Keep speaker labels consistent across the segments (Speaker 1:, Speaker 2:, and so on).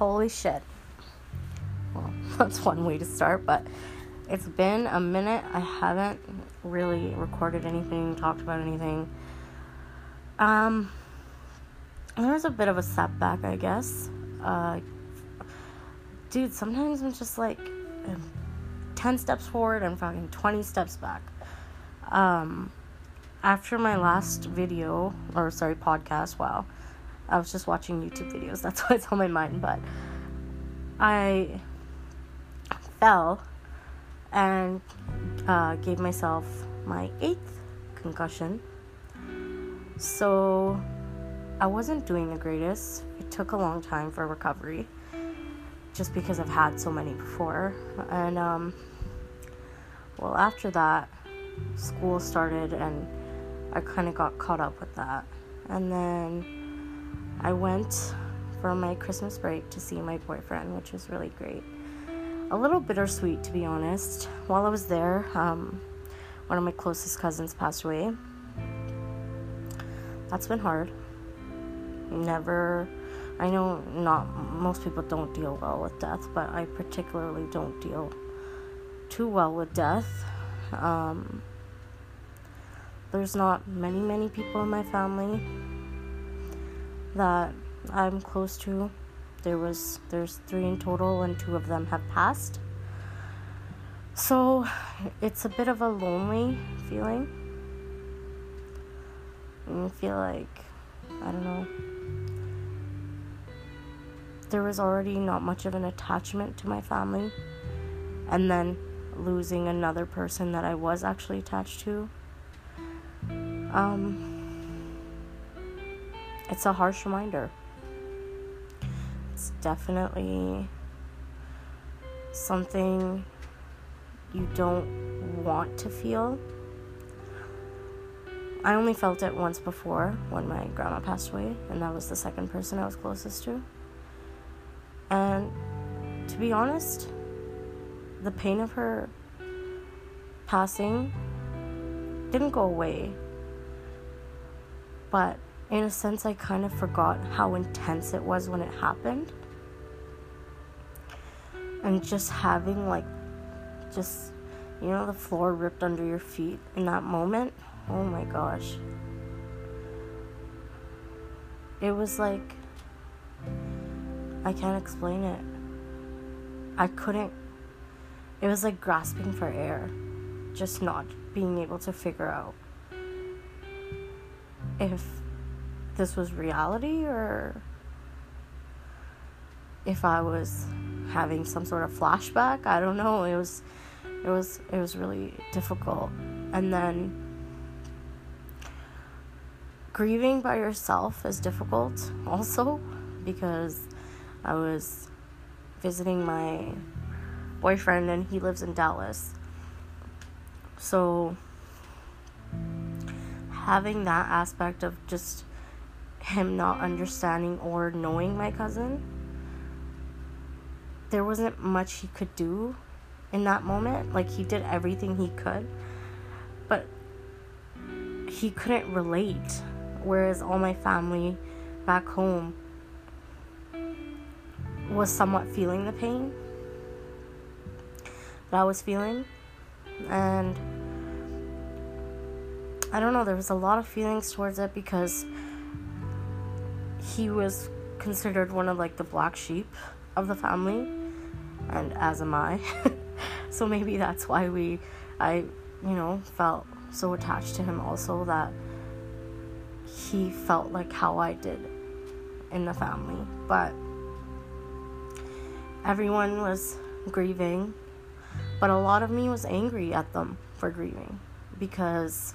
Speaker 1: holy shit. Well, that's one way to start, but it's been a minute. I haven't really recorded anything, talked about anything. Um, there was a bit of a setback, I guess. Uh, dude, sometimes I'm just like 10 steps forward and fucking 20 steps back. Um, after my last video, or sorry, podcast, wow, I was just watching YouTube videos. That's why it's on my mind, but I fell and uh, gave myself my eighth concussion. So I wasn't doing the greatest. It took a long time for recovery just because I've had so many before. And, um, well, after that, school started and I kind of got caught up with that. And then I went for my Christmas break to see my boyfriend, which was really great. A little bittersweet, to be honest. While I was there, um, one of my closest cousins passed away. That's been hard never I know not most people don't deal well with death, but I particularly don't deal too well with death. Um, there's not many, many people in my family that I'm close to. There was there's three in total, and two of them have passed. So it's a bit of a lonely feeling. I feel like I don't know there was already not much of an attachment to my family. And then losing another person that I was actually attached to. Um, it's a harsh reminder. It's definitely something you don't want to feel. I only felt it once before when my grandma passed away, and that was the second person I was closest to. And to be honest, the pain of her passing didn't go away. But in a sense, I kind of forgot how intense it was when it happened. And just having, like, just, you know, the floor ripped under your feet in that moment. Oh my gosh. It was like I can't explain it. I couldn't. It was like grasping for air, just not being able to figure out if this was reality or if I was having some sort of flashback. I don't know. It was it was it was really difficult. And then grieving by yourself is difficult also because I was visiting my boyfriend, and he lives in Dallas. So, having that aspect of just him not understanding or knowing my cousin, there wasn't much he could do in that moment. Like, he did everything he could, but he couldn't relate. Whereas all my family back home was somewhat feeling the pain that I was feeling. And I don't know, there was a lot of feelings towards it because he was considered one of like the black sheep of the family, and as am I. so maybe that's why we, I, you know, felt so attached to him also that he felt like how I did in the family. But everyone was grieving, but a lot of me was angry at them for grieving because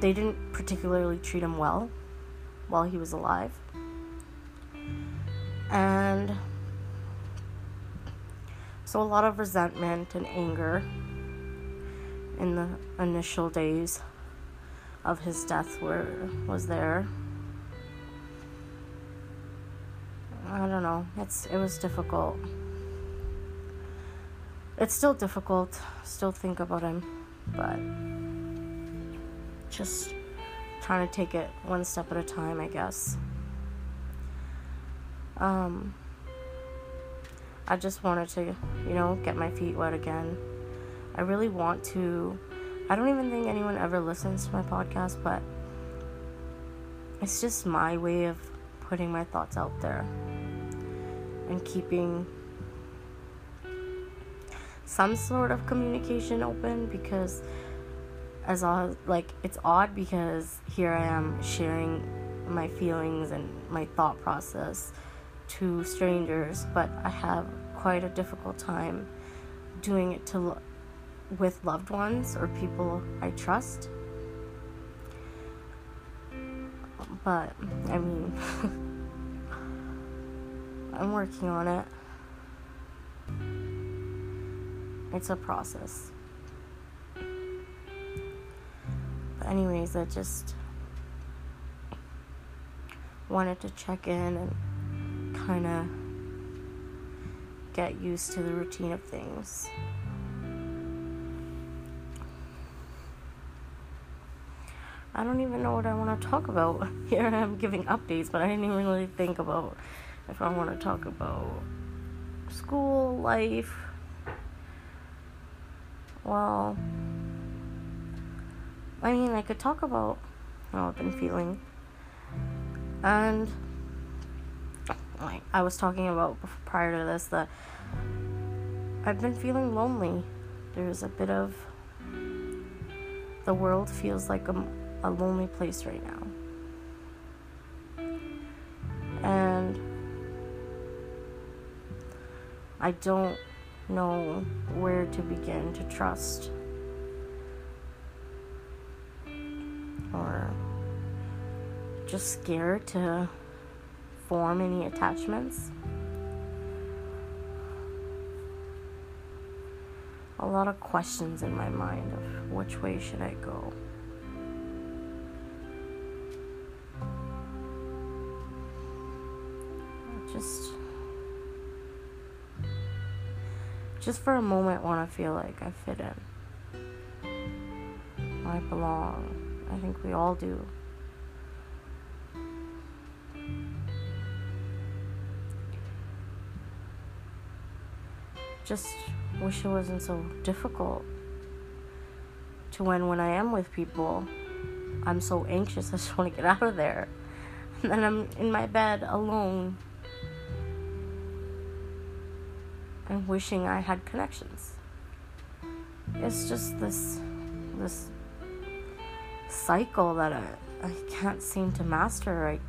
Speaker 1: they didn't particularly treat him well while he was alive. And so a lot of resentment and anger in the initial days of his death were was there I don't know. It's it was difficult. It's still difficult. Still think about him, but just trying to take it one step at a time, I guess. Um, I just wanted to, you know, get my feet wet again. I really want to. I don't even think anyone ever listens to my podcast, but it's just my way of putting my thoughts out there and keeping some sort of communication open because as all like it's odd because here I am sharing my feelings and my thought process to strangers, but I have quite a difficult time doing it to with loved ones or people I trust. But I mean, I'm working on it. It's a process. Anyways, I just wanted to check in and kind of get used to the routine of things. I don't even know what I want to talk about. Here I am giving updates, but I didn't even really think about if I want to talk about school life. Well, I mean, I could talk about how I've been feeling. And like I was talking about prior to this that I've been feeling lonely. There's a bit of the world feels like a a lonely place right now. And I don't know where to begin to trust or just scared to form any attachments. A lot of questions in my mind of which way should I go. just just for a moment want to feel like I fit in. I belong. I think we all do. Just wish it wasn't so difficult to when when I am with people, I'm so anxious I just want to get out of there. And then I'm in my bed alone and wishing I had connections. It's just this this cycle that I, I can't seem to master. I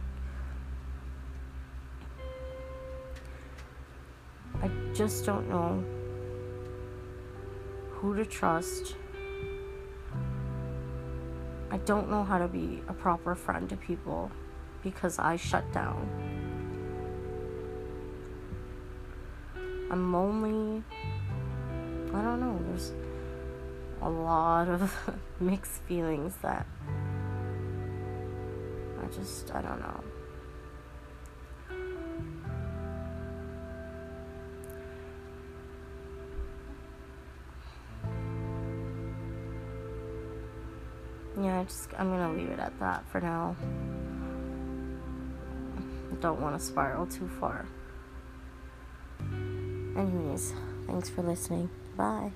Speaker 1: I just don't know who to trust. I don't know how to be a proper friend to people because I shut down. I'm lonely. I don't know. There's a lot of mixed feelings that I just, I don't know. Yeah, I just I'm gonna leave it at that for now. Don't want to spiral too far. Anyways, thanks for listening. Bye.